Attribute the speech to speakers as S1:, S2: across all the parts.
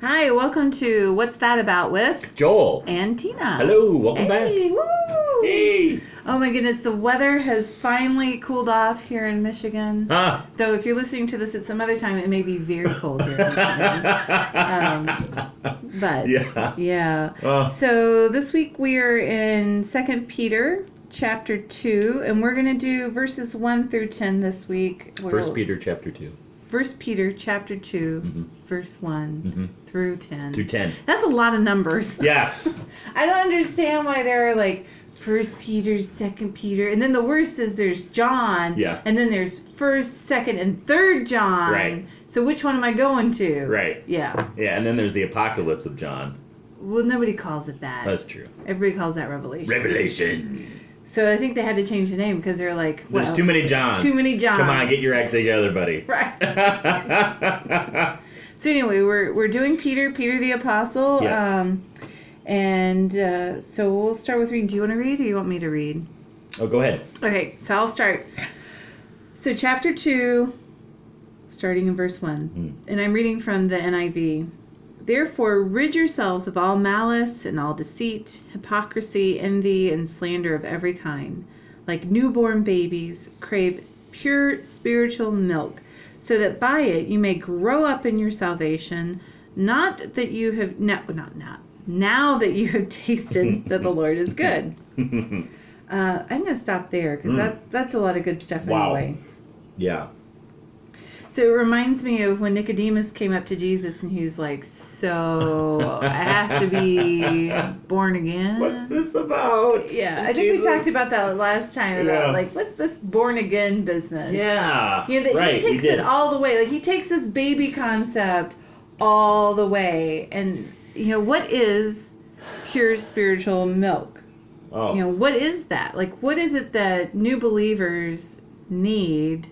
S1: Hi, welcome to What's That About with
S2: Joel.
S1: and Tina.
S2: Hello, welcome
S1: Hey,
S2: back.
S1: woo!
S2: Hey.
S1: Oh my goodness, the weather has finally cooled off here in Michigan.
S2: Ah.
S1: Though if you're listening to this at some other time, it may be very cold here in Michigan. Um, but
S2: Yeah.
S1: yeah.
S2: Well.
S1: So this week we are in Second Peter chapter two, and we're gonna do verses one through ten this week.
S2: First Peter chapter two
S1: First Peter chapter 2
S2: Mhm.
S1: verse one
S2: Mhm.
S1: through ten.
S2: through ten.
S1: That's a lot of numbers.
S2: Yes.
S1: I don't understand why there are like First Peter, Second Peter, and then the worst is there's John.
S2: Yeah.
S1: And then there's First, Second, and Third John.
S2: Right.
S1: So which one am I going to?
S2: Right.
S1: Yeah.
S2: Yeah, and then there's the apocalypse of John.
S1: Well, nobody calls it that.
S2: That's true.
S1: Everybody calls that Revelation.
S2: Revelation.
S1: So I think they had to change the name because they're like,
S2: There's too many Johns.
S1: Too many Johns.
S2: Come on, get your act together, buddy.
S1: Right. So anyway, we're we're doing Peter, Peter the Apostle.
S2: Yes.
S1: Um, and uh, so we'll start with reading. Do you want to read, or you want me to read?
S2: oh, go ahead.
S1: Okay, so I'll start. So chapter two, starting in verse one, and I'm reading from the NIV. Therefore, rid yourselves of all malice and all deceit, hypocrisy, envy, and slander of every kind. Like newborn babies, crave pure spiritual milk, so that by it you may grow up in your salvation. Not that you have no, not not now that you have tasted that the Lord is good. Uh, I'm gonna stop there because that that's a lot of good stuff
S2: Wow.
S1: anyway.
S2: Yeah.
S1: So it reminds me of when Nicodemus came up to Jesus and he was like, "So I have to be born again."
S2: What's this about?
S1: Yeah, I think we talked about that last time about
S2: Yeah.
S1: like what's this born again business?
S2: Yeah.
S1: You know, that
S2: right.
S1: he takes it all the way. Like he takes this baby concept all the way, and you know what is pure spiritual milk?
S2: oh.
S1: you know what is that like what is it that new believers need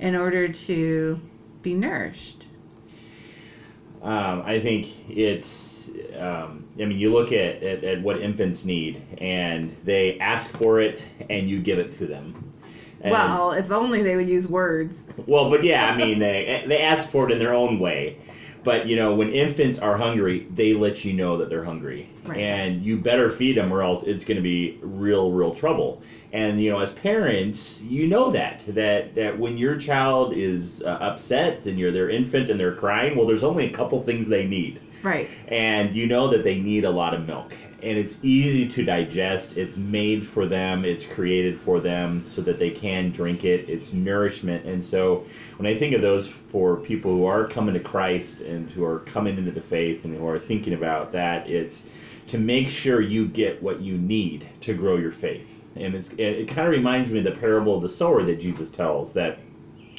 S1: in order to be nourished
S2: Um, I think it's. Um, I mean, you look at, at, at what infants need, and they ask for it, and you give it to them. And-
S1: well if only they would use words
S2: well, but yeah, I mean, they they ask for it in their own way. But you know, when infants are hungry, they let you know that they're hungry,
S1: Right.
S2: and you better feed them, or else it's going to be real, real trouble. And you know, as parents, you know that that that when your child is uh, upset and you're their infant and they're crying, well, there's only a couple things they need
S1: right
S2: and you know that they need a lot of milk and it's easy to digest. It's made for them. It's created for them so that they can drink it. It's nourishment. And so when i think of those for people who are coming to christ and who are coming into the faith and who are thinking about that it's to make sure you get what you need to grow your faith. And it's, it, it kind of reminds me of the parable of the sower that jesus tells that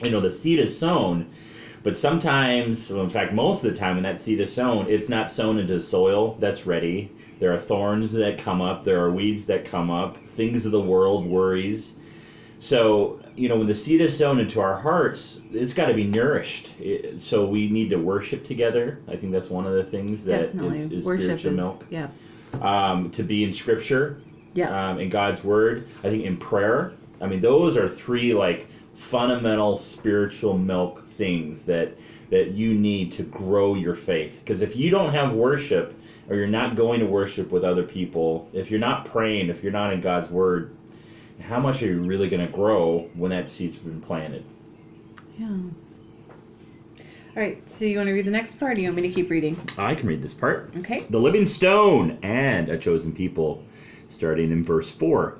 S2: you know the seed is sown but sometimes, well, in fact, most of the time when that seed is sown, it's not sown into soil that's ready. There are thorns that come up, there are weeds that come up, things of the world, worries. So, you know, when the seed is sown into our hearts, it's got to be nourished. It, so we need to worship together. I think that's one of the things that
S1: definitely
S2: is, is
S1: worship
S2: spiritual
S1: is
S2: milk.
S1: yeah
S2: Um, to be in Scripture,
S1: yeah
S2: um, in God's Word. I think in prayer. I mean, those are three like fundamental spiritual milk things that that you need to grow your faith. Because if you don't have worship, or you're not going to worship with other people, if you're not praying, if you're not in God's Word, how much are you really going to grow when that seed's been planted?
S1: yeah all right so you want to read the next part or you want me to keep reading
S2: I can read this part.
S1: okay
S2: the living stone and a chosen people, starting in verse 4.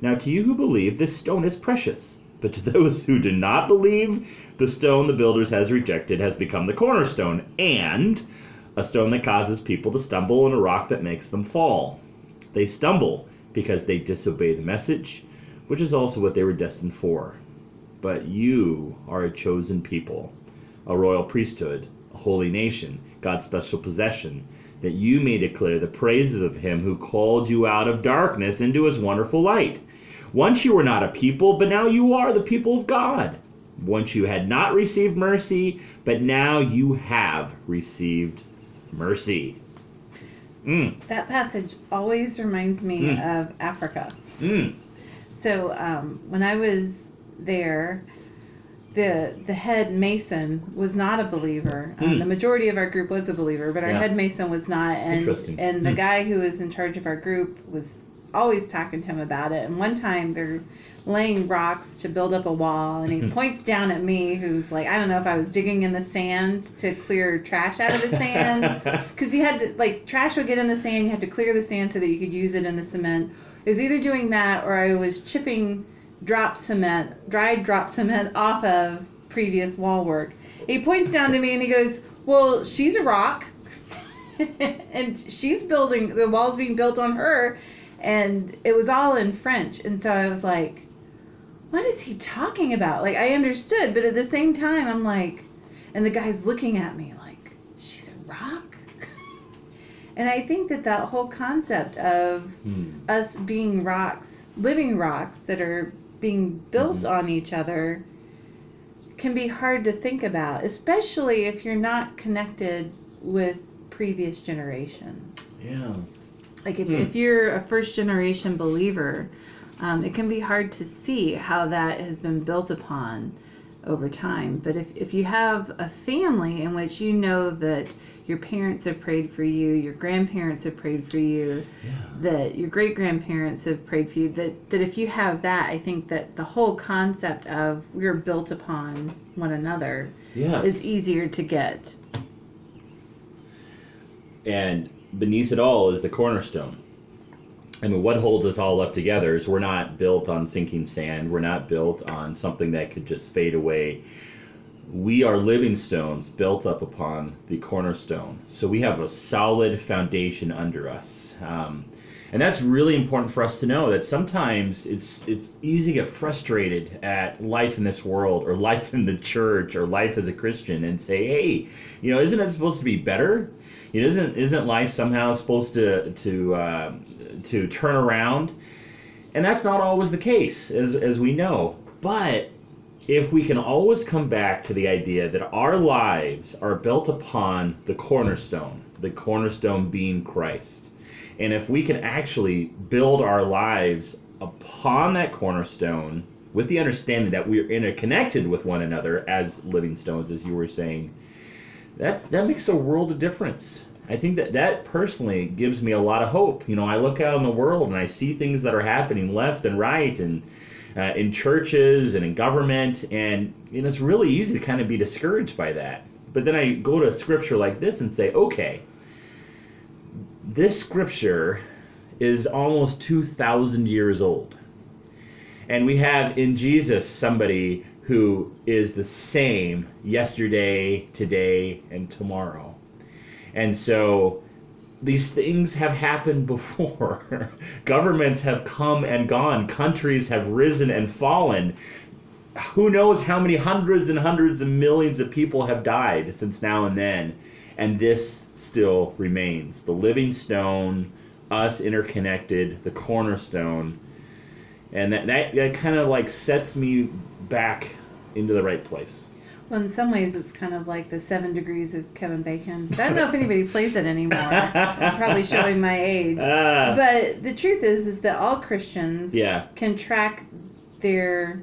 S2: Now, to you who believe, this stone is precious. But to those who do not believe, the stone the builders has rejected has become the cornerstone, and a stone that causes people to stumble, and a rock that makes them fall. They stumble because they disobey the message, which is also what they were destined for. But you are a chosen people, a royal priesthood, a holy nation, God's special possession, that you may declare the praises of him who called you out of darkness into his wonderful light. Once you were not a people, but now you are the people of God. Once you had not received mercy, but now you have received mercy. Mm.
S1: That passage always reminds me of Africa.
S2: Mm.
S1: So um, when I was there, the the head mason was not a believer. Um,
S2: Hmm.
S1: The majority of our group was a believer, but our
S2: Yeah.
S1: head mason was not. And
S2: Interesting.
S1: and the
S2: Hmm.
S1: guy who was in charge of our group was always talking to him about it. And one time they're laying rocks to build up a wall, and he hmm. points down at me, who's like, I don't know if I was digging in the sand to clear trash out of the sand. Because you had to, like, trash would get in the sand, you had to clear the sand so that you could use it in the cement. It was either doing that or I was chipping drop cement, dried drop cement off of previous wall work. He points down to me and he goes, Well, she's a rock. and she's building, the wall's being built on her. And it was all in French. And so I was like, What is he talking about? Like, I understood, but at the same time, I'm like, and the guy's looking at me like, She's a rock? And I think that that whole concept of
S2: Hmm.
S1: us being rocks, living rocks that are being built
S2: Mhm.
S1: on each other can be hard to think about, especially if you're not connected with previous generations.
S2: Yeah.
S1: Like if,
S2: Hmm.
S1: if you're a first generation believer, um, it can be hard to see how that has been built upon over time. But if, if you have a family in which you know that your parents have prayed for you, your grandparents have prayed for you,
S2: Yeah.
S1: that your great grandparents have prayed for you, that, that if you have that, I think that the whole concept of we're built upon one another
S2: Yes.
S1: is easier to get.
S2: and beneath it all is the cornerstone. I mean, what holds us all up together is we're not built on sinking sand. We're not built on something that could just fade away. We are living stones built up upon the cornerstone. So we have a solid foundation under us. Um, and that's really important for us to know that sometimes it's it's easy to get frustrated at life in this world or life in the church or life as a Christian and say, hey, you know, isn't it supposed to be better? It isn't isn't life somehow supposed to to uh, to turn around? And that's not always the case, as as we know. But if we can always come back to the idea that our lives are built upon the cornerstone, the cornerstone being Christ, and if we can actually build our lives upon that cornerstone with the understanding that we're interconnected with one another as living stones, as you were saying, that's that makes a world of difference. I think that that personally gives me a lot of hope. You know, I look out in the world and I see things that are happening left and right, and uh, in churches and in government, and know, it's really easy to kind of be discouraged by that. But then I go to scripture like this and say, okay, this scripture is almost 2,000 years old. And we have in Jesus somebody who is the same yesterday, today, and tomorrow. And so these things have happened before. Governments have come and gone, countries have risen and fallen. Who knows how many hundreds and hundreds of millions of people have died since now and then. And this still remains the living stone, us interconnected, the cornerstone. And that, that, that kind of like sets me back into the right place.
S1: Well, in some ways, it's kind of like the seven degrees of Kevin Bacon. I don't know if anybody plays it anymore. I'm probably showing my age.
S2: Ah,
S1: But the truth is, is that all Christians
S2: yeah,
S1: can track their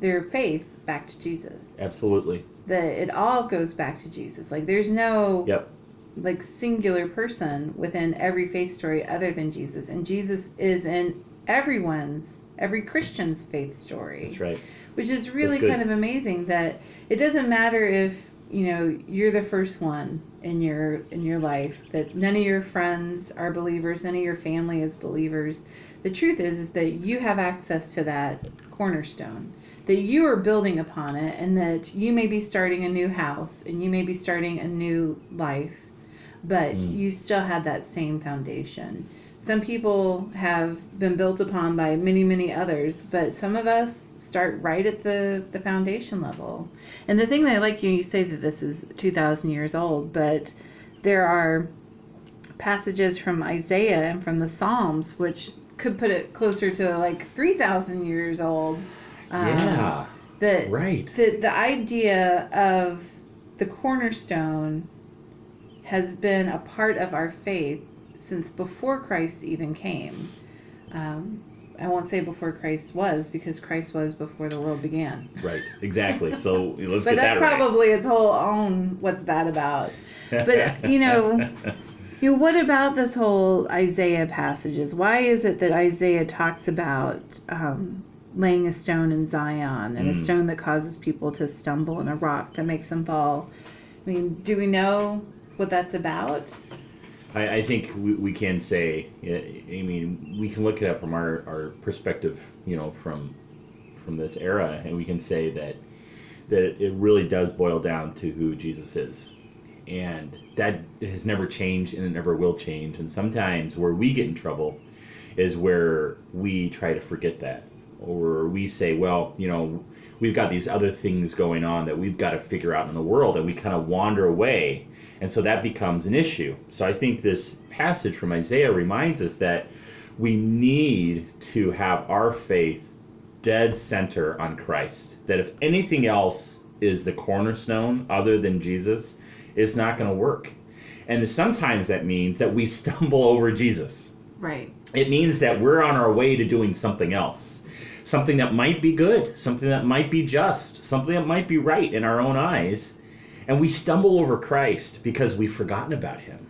S1: their faith back to Jesus.
S2: absolutely.
S1: That it all goes back to Jesus. Like there's no
S2: Yep.
S1: like singular person within every faith story other than Jesus, and Jesus is in everyone's every Christian's faith story
S2: That's right.
S1: which is really kind of amazing that it doesn't matter if you know you're the first one in your in your life that none of your friends are believers none of your family is believers the truth is is that you have access to that cornerstone that you are building upon it and that you may be starting a new house and you may be starting a new life but
S2: Mm.
S1: you still have that same foundation some people have been built upon by many many others but some of us start right at the the foundation level and the thing that i like you you say that this is 2000 years old but there are passages from isaiah and from the psalms which could put it closer to like 3000 years old um,
S2: yeah.
S1: that
S2: Right.
S1: the the idea of the cornerstone has been a part of our faith since before Christ even came. Um, I won't say before Christ was because Christ was before the world began.
S2: Right. Exactly. So let's
S1: But
S2: get
S1: that's
S2: that right.
S1: probably its whole own. What's that about? But you know, you know, what about this whole Isaiah passages? Why is it that Isaiah talks about um, laying a stone in Zion and a
S2: Mm.
S1: stone that causes people to stumble and a rock that makes them fall? I mean, do we know what that's about?
S2: I, I think we, we can say, I mean, we can look at it from our, our perspective, you know, from from this era, and we can say that that it really does boil down to who Jesus is, and that has never changed and it never will change. And sometimes where we get in trouble is where we try to forget that, or we say, well, you know, we've got these other things going on that we've got to figure out in the world, and we kind of wander away, and so that becomes an issue. So I think this passage from Isaiah reminds us that we need to have our faith dead center on Christ. That if anything else is the cornerstone other than Jesus, it's not going to work. And sometimes that means that we stumble over Jesus.
S1: Right.
S2: It means that we're on our way to doing something else. Something that might be good, something that might be just, something that might be right in our own eyes. And we stumble over Christ because we've forgotten about him.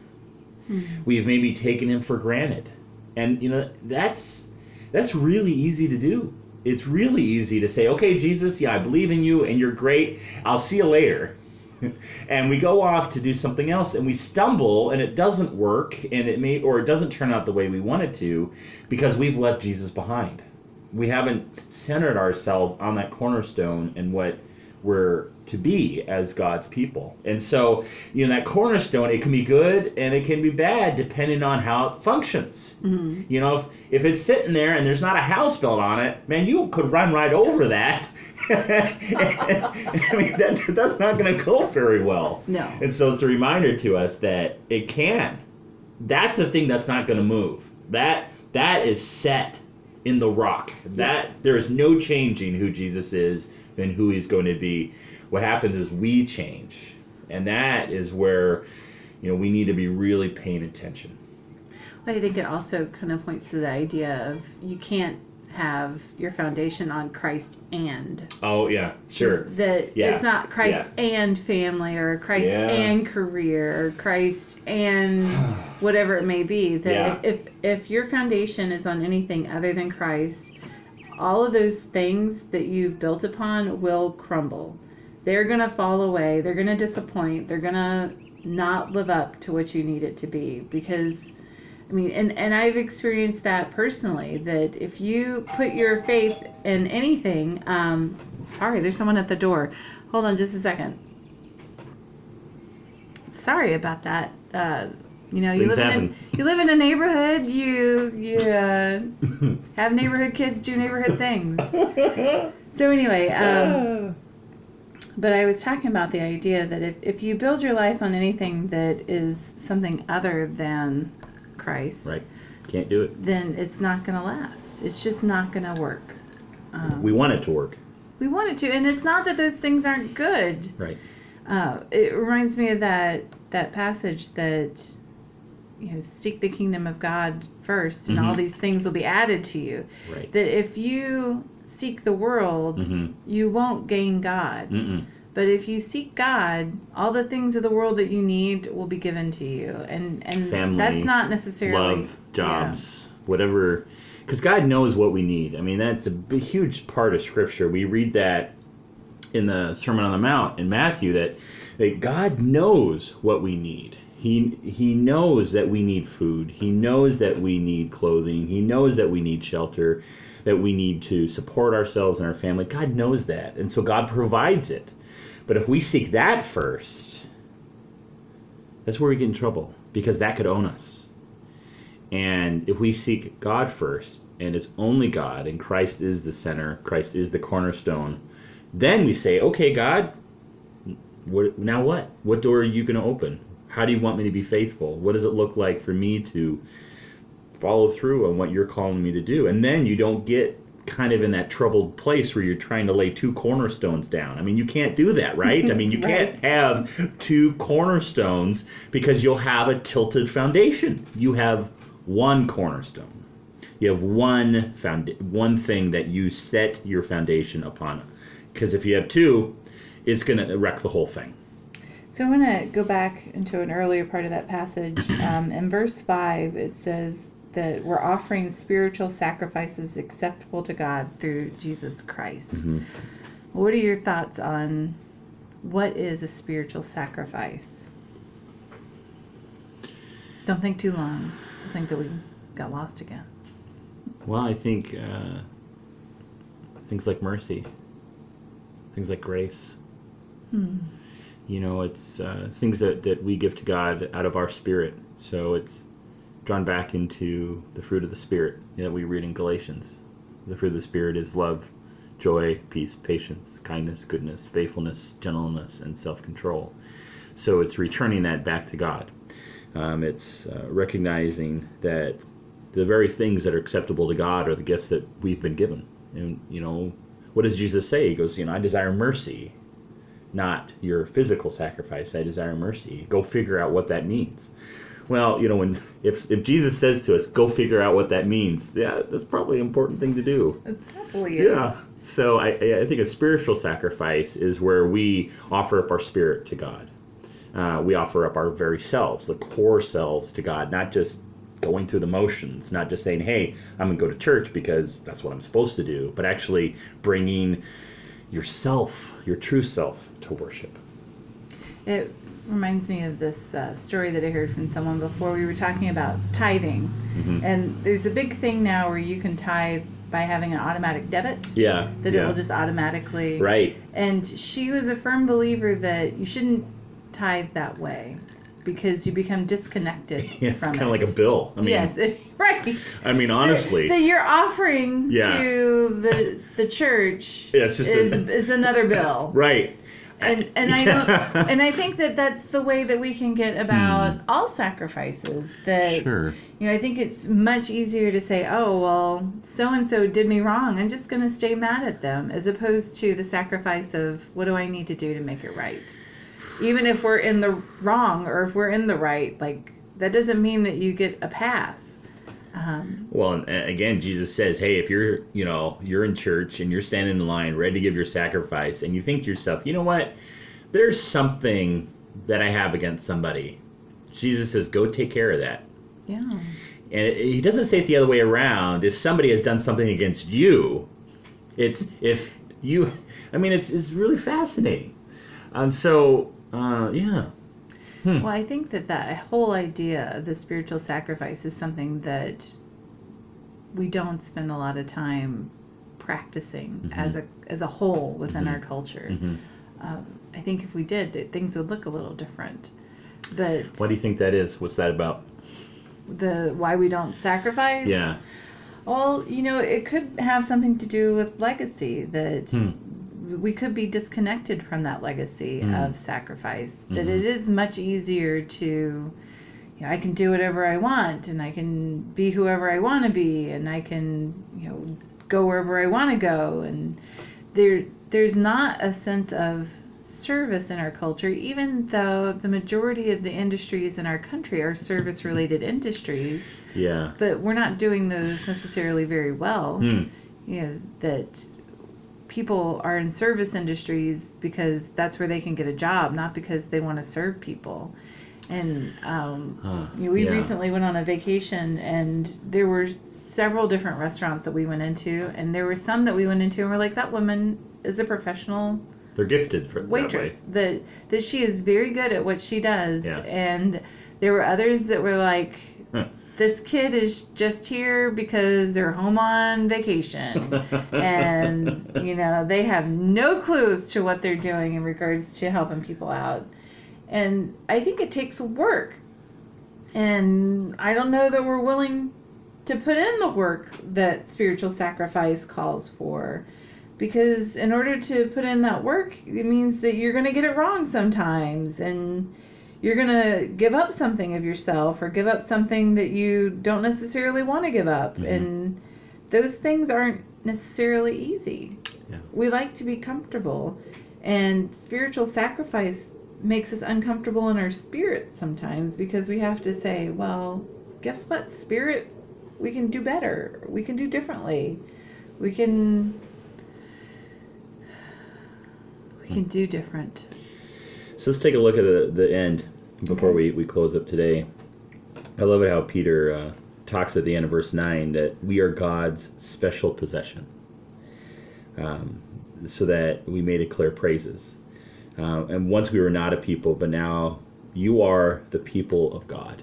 S2: Hmm. We've maybe taken him for granted. And you know, that's that's really easy to do. It's really easy to say, "Okay, Jesus, yeah, I believe in you and you're great. I'll see you later." and we go off to do something else and we stumble and it doesn't work and it may or it doesn't turn out the way we want it to because we've left Jesus behind. We haven't centered ourselves on that cornerstone and what we're to be as God's people. And so, you know, that cornerstone, it can be good and it can be bad depending on how it functions. Mm-hmm. You know, if, if it's sitting there and there's not a house built on it, man, you could run right over that. I mean, that, that's not going to go very well.
S1: No.
S2: And so it's a reminder to us that it can. That's the thing that's not going to move. That that is set in the rock. That
S1: Yes.
S2: there is no changing who Jesus is and who he's going to be. What happens is we change. And that is where you know we need to be really paying attention.
S1: I think it also kind of points to the idea of you can't have your foundation on Christ and
S2: Oh yeah, sure.
S1: that
S2: Yeah,
S1: it's not Christ and family or Christ
S2: Yeah.
S1: and career or Christ and whatever it may be. That
S2: Yeah.
S1: if, if if your foundation is on anything other than Christ, all of those things that you've built upon will crumble. They're gonna fall away. They're gonna disappoint. They're gonna not live up to what you need it to be because I mean, and, and I've experienced that personally. That if you put your faith in anything, um, sorry, there's someone at the door. Hold on, just a second. Sorry about that. Uh, you know, you
S2: Things
S1: live in a, you live in a neighborhood. You you uh, have neighborhood kids do neighborhood things. So anyway, um, but I was talking about the idea that if, if you build your life on anything that is something other than Christ,
S2: right. Can't do it.
S1: then it's not going to last. It's just not going to work. Um,
S2: We want it to work.
S1: we want it to, and it's not that those things aren't good.
S2: Right.
S1: Uh, it reminds me of that that passage that you know seek the kingdom of God first, and all
S2: Mhm.
S1: these things will be added to you.
S2: Right.
S1: That if you seek the world,
S2: Mhm.
S1: you won't gain God.
S2: Mm-mm.
S1: But if you seek God, all the things of the world that you need will be given to you, and and
S2: Family,
S1: that's not necessarily
S2: love, jobs, whatever. Because God knows what we need. I mean, that's a huge part of Scripture. We read that in the Sermon on the Mount in Matthew that that God knows what we need. He He knows that we need food. He knows that we need clothing. He knows that we need shelter. That we need to support ourselves and our family. God knows that, and so God provides it. But if we seek that first, that's where we get in trouble because that could own us And if we seek God first, and it's only God, and Christ is the center, Christ is the cornerstone, then we say, okay, God, what now? What? What door are you going to open? How do you want me to be faithful? What does it look like for me to follow through on what you're calling me to do? And then you don't get kind of in that troubled place where you're trying to lay two cornerstones down. I mean, you can't do that, right? I mean, you
S1: Right.
S2: can't have two cornerstones because you'll have a tilted foundation. You have one cornerstone. You have one found one thing that you set your foundation upon. Because if you have two, it's going to wreck the whole thing.
S1: So I want to go back into an earlier part of that passage. Um, in verse 5, it says that we're offering spiritual sacrifices acceptable to God through Jesus Christ. What are your thoughts on what is a spiritual sacrifice? Don't think too long. Don't think that we got lost again.
S2: Well, I think uh, things like mercy, things like grace. You know, it's uh, things that, that we give to God out of our spirit. So it's drawn back into the fruit of the Spirit that we read in Galatians. The fruit of the Spirit is love, joy, peace, patience, kindness, goodness, faithfulness, gentleness, and self control. So it's returning that back to God. Um, it's uh, recognizing that the very things that are acceptable to God are the gifts that we've been given. And, you know, what does Jesus say? He goes, you know, I desire mercy, not your physical sacrifice. I desire mercy. Go figure out what that means. Well, you know, when if if Jesus says to us, "Go figure out what that means," yeah, that's probably an important thing to do.
S1: It probably is.
S2: Yeah. So I, I think a spiritual sacrifice is where we offer up our spirit to God. Uh, we offer up our very selves, the core selves to God, not just going through the motions, not just saying, "Hey, I'm gonna go to church because that's what I'm supposed to do," but actually bringing yourself, your true self, to worship.
S1: It reminds me of this uh, story that I heard from someone before. We were talking about tithing,
S2: Mm-hmm.
S1: and there's a big thing now where you can tithe by having an automatic debit
S2: Yeah.
S1: that
S2: yeah.
S1: it will just automatically.
S2: right.
S1: And she was a firm believer that you shouldn't tithe that way because you become disconnected
S2: Yeah, it's
S1: from
S2: kind of like a bill. I mean,
S1: yes, right.
S2: I mean, honestly,
S1: that you're offering
S2: Yeah.
S1: to the the church
S2: Yeah, it's just a-
S1: is, is another bill
S2: right.
S1: And and I know and I think that that's the way that we can get about all sacrifices. That
S2: Hmm. Sure.
S1: you know, I think it's much easier to say, "Oh, well, so and so did me wrong. I'm just going to stay mad at them," as opposed to the sacrifice of what do I need to do to make it right. Even if we're in the wrong or if we're in the right, like that doesn't mean that you get a pass. Um,
S2: Well, and again, Jesus says, "Hey, if you're, you know, you're in church and you're standing in line, ready to give your sacrifice, and you think to yourself, you know what, there's something that I have against somebody." Jesus says, "Go take care of that."
S1: yeah.
S2: And he doesn't say it the other way around. If somebody has done something against you, it's if you. I mean, it's it's really fascinating. Um. So, uh, yeah.
S1: Well, I think that that whole idea of the spiritual sacrifice is something that we don't spend a lot of time practicing as a as a whole within our culture.
S2: Mhm.
S1: Um, I think if we did, it, things would look a little different. But
S2: What do you think that is? What's that about?
S1: the why we don't sacrifice?
S2: Yeah.
S1: Well, you know, it could have something to do with legacy that
S2: Hmm.
S1: We could be disconnected from that legacy
S2: Hmm.
S1: of sacrifice. That
S2: Mhm.
S1: it is much easier to, you know, I can do whatever I want and I can be whoever I want to be and I can, you know, go wherever I want to go and there there's not a sense of service in our culture even though the majority of the industries in our country are service related industries
S2: Yeah.
S1: but we're not doing those necessarily very well.
S2: Hmm.
S1: You know that people are in service industries because that's where they can get a job, not because they want to serve people. And um, you know, we
S2: Yeah.
S1: recently went on a vacation, and there were several different restaurants that we went into, and there were some that we went into, and we're like, that woman is a professional
S2: They're gifted for the
S1: waitress that that she is very good at what she does
S2: Yeah.
S1: and there were others that were like. This kid is just here because they're home on vacation and you know they have no clues to what they're doing in regards to helping people out and i think it takes work And I don't know that we're willing to put in the work that spiritual sacrifice calls for. Because in order to put in that work, it means that you're going to get it wrong sometimes. And you're going to give up something of yourself or give up something that you don't necessarily want to give up.
S2: Mhm.
S1: And those things aren't necessarily easy.
S2: Yeah.
S1: We like to be comfortable. And spiritual sacrifice makes us uncomfortable in our spirit sometimes because we have to say, well, guess what? Spirit, we can do better. We can do differently. We can. We can do different.
S2: So let's take a look at the, the end before
S1: Okay.
S2: we, we close up today. I love it how Peter uh, talks at the end of verse 9 that we are God's special possession. Um, so that we may declare praises. Uh, and once we were not a people, but now you are the people of God.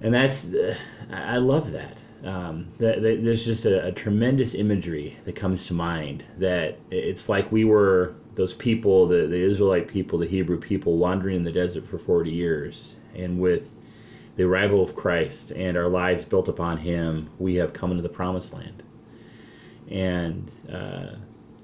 S2: And that's, uh, I I love that. Um, that, that there's just a, a tremendous imagery that comes to mind that it's like we were those people, the, the Israelite people, the Hebrew people, wandering in the desert for 40 years. And with the arrival of Christ and our lives built upon Him, we have come into the promised land. And, uh,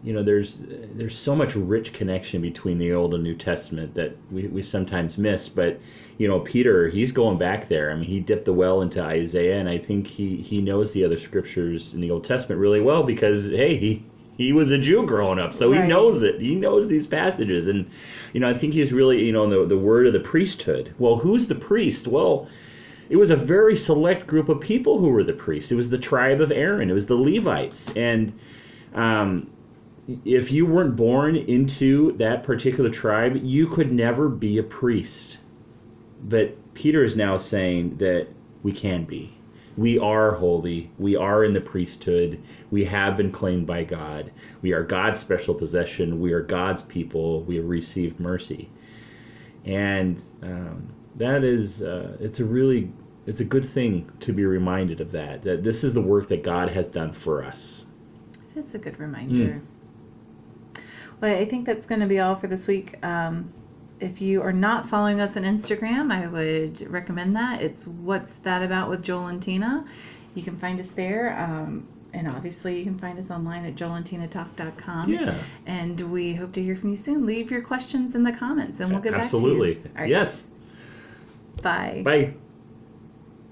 S2: you know, there's there's so much rich connection between the Old and New Testament that we, we sometimes miss. But, you know, Peter, he's going back there. I mean, he dipped the well into Isaiah, and I think he, he knows the other scriptures in the Old Testament really well because, hey, he, he was a Jew growing up, so he knows it. He knows these passages. And, you know, I think he's really, you know, the, the word of the priesthood. Well, who's the priest? Well, it was a very select group of people who were the priests. It was the tribe of Aaron. It was the Levites. And um, if you weren't born into that particular tribe, you could never be a priest. But Peter is now saying that we can be. We are holy. We are in the priesthood. We have been claimed by God. We are God's special possession. We are God's people. We have received mercy. And um, that is, uh, it's a really, it's a good thing to be reminded of that. That this is the work that God has done for us.
S1: It is a good reminder. Well, I think that's going to be all for this week. Um, if you are not following us on Instagram, I would recommend that. It's What's That About with Joel and Tina. You can find us there. Um, and obviously, you can find us online at joelandtinatalk.com.
S2: Yeah.
S1: And we hope to hear from you soon. Leave your questions in the comments and we'll get
S2: Absolutely.
S1: back to you. All right.
S2: Yes.
S1: Bye.
S2: Bye.